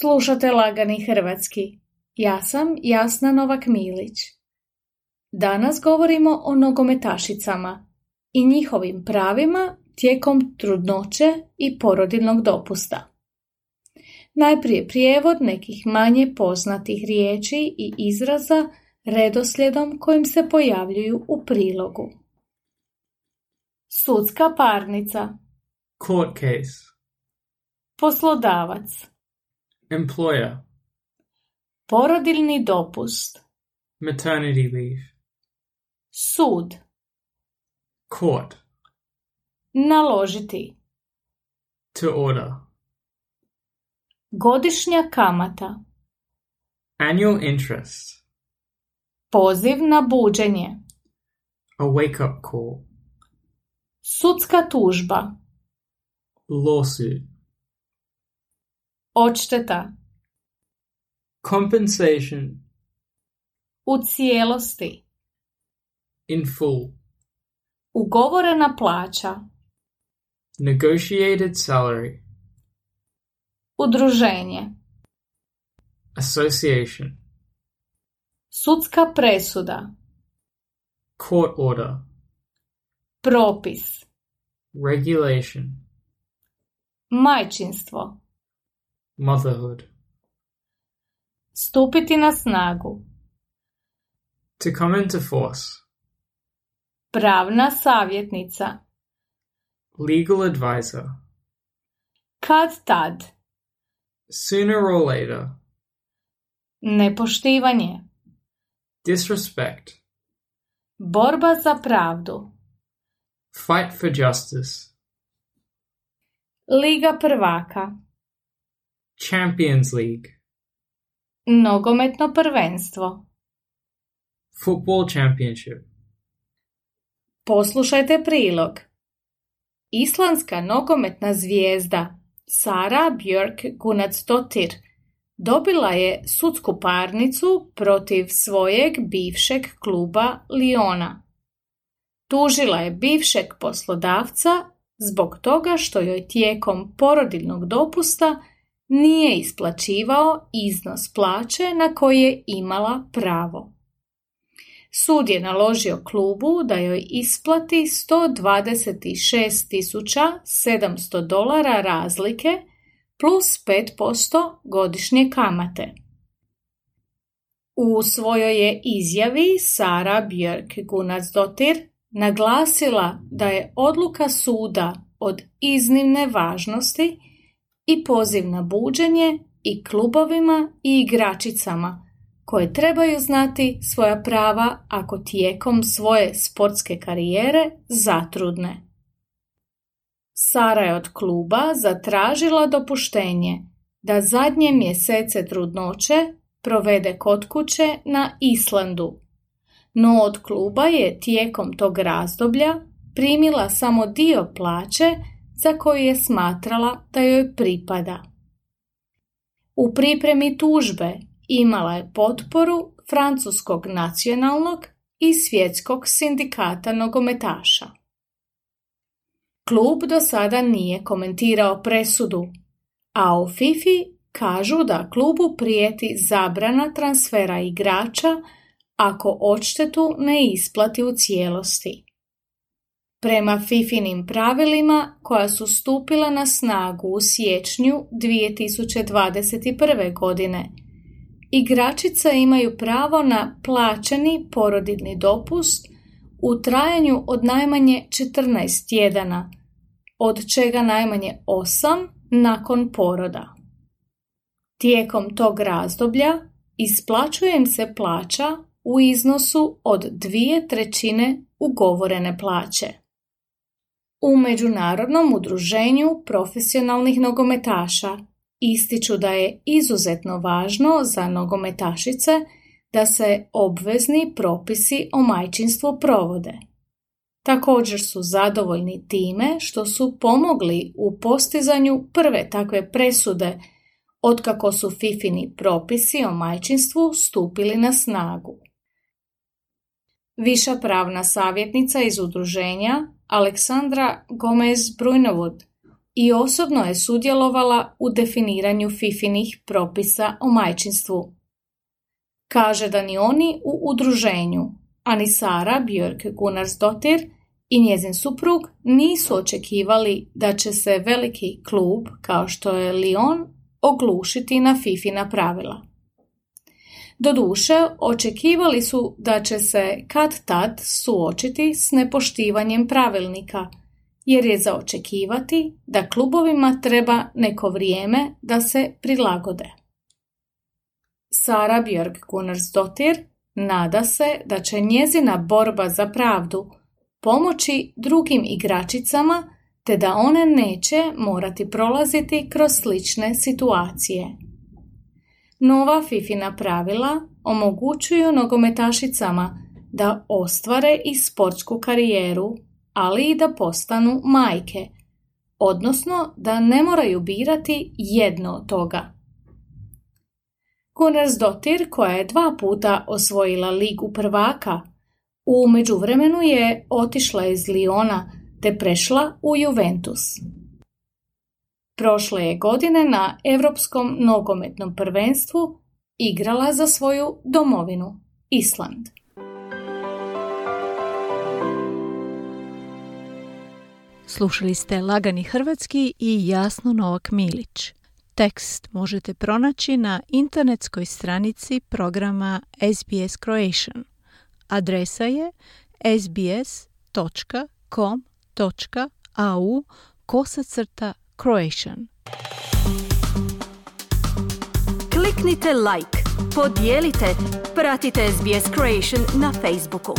Slušate Lagani Hrvatski. Ja sam Jasna Novak Milić. Danas govorimo o nogometašicama i njihovim pravima tijekom trudnoće i porodiljnog dopusta. Najprije prijevod nekih manje poznatih riječi i izraza redoslijedom kojim se pojavljuju u prilogu. Sudska parnica Court case. Poslodavac Employer. Porodiljni dopust Maternity leave. Sud Court. Naložiti To order. Godišnja kamata Annual interest. Poziv na buđenje A wake up call. Sudska tužba Lawsuit. Odšteta Compensation. U cijelosti In full. Ugovorena plaća Negotiated salary. Udruženje Association. Sudska presuda Court order. Propis Regulation. Majčinstvo Motherhood. Stupiti na snagu To come into force. Pravna savjetnica Legal advisor. Kad tad Sooner or later. Nepoštivanje Disrespect. Borba za pravdu Fight for justice. Liga prvaka Champions League. Nogometno prvenstvo Football championship. Poslušajte prilog. Islandska nogometna zvijezda Sara Björk Gunatsdottir dobila je sudsku parnicu protiv svojeg bivšeg kluba Liona. Tužila je bivšeg poslodavca zbog toga što joj tijekom porodiljnog dopusta nije isplaćivao iznos plaće na koji je imala pravo. Sud je naložio klubu da joj isplati 126.700 dolara razlike plus 5% godišnje kamate. U svojoj je izjavi Sara Björk Gunarsdottir naglasila da je odluka suda od iznimne važnosti i poziv na buđenje i klubovima i igračicama koje trebaju znati svoja prava ako tijekom svoje sportske karijere zatrudne. Sara je od kluba zatražila dopuštenje da zadnje mjesece trudnoće provede kod kuće na Islandu, no od kluba je tijekom tog razdoblja primila samo dio plaće za koju je smatrala da joj pripada. U pripremi tužbe imala je potporu Francuskog nacionalnog i svjetskog sindikata nogometaša. Klub do sada nije komentirao presudu, a u FIFI kažu da klubu prijeti zabrana transfera igrača ako odštetu ne isplati u cijelosti. Prema FIFInim pravilima koja su stupila na snagu u siječnju 2021. godine, igračice imaju pravo na plaćeni porodiljni dopust u trajanju od najmanje 14 tjedana, od čega najmanje 8 nakon poroda. Tijekom tog razdoblja isplaćuje im se plaća u iznosu od dvije trećine ugovorene plaće. U Međunarodnom udruženju profesionalnih nogometaša ističu da je izuzetno važno za nogometašice da se obvezni propisi o majčinstvu provode. Također su zadovoljni time što su pomogli u postizanju prve takve presude otkako su Fifini propisi o majčinstvu stupili na snagu. Viša pravna savjetnica iz udruženja Aleksandra Gomez Brujnovud i osobno je sudjelovala u definiranju Fifinih propisa o majčinstvu. Kaže da ni oni u udruženju, ani Sara Björk Gunnarsdottir i njezin suprug nisu očekivali da će se veliki klub kao što je Lyon oglušiti na Fifina pravila. Doduše, očekivali su da će se kad tad suočiti s nepoštivanjem pravilnika, jer je za očekivati da klubovima treba neko vrijeme da se prilagode. Sara Björk Gunnarsdottir nada se da će njezina borba za pravdu pomoći drugim igračicama te da one neće morati prolaziti kroz slične situacije. Nova Fifina pravila omogućuju nogometašicama da ostvare i sportsku karijeru, ali i da postanu majke, odnosno da ne moraju birati jedno od toga. Dotir, koja je dva puta osvojila ligu prvaka, u međuvremenu je otišla iz Liona te prešla u Juventus. Prošle je godine na Europskom nogometnom prvenstvu igrala za svoju domovinu, Island. Slušali ste Lagani Hrvatski i Jasno Novak Milić. Tekst možete pronaći na internetskoj stranici programa SBS Croatian. Adresa je sbs.com.au kosacrta Croatian. Kliknite like, podijelite, pratite SBS Croatian na Facebooku.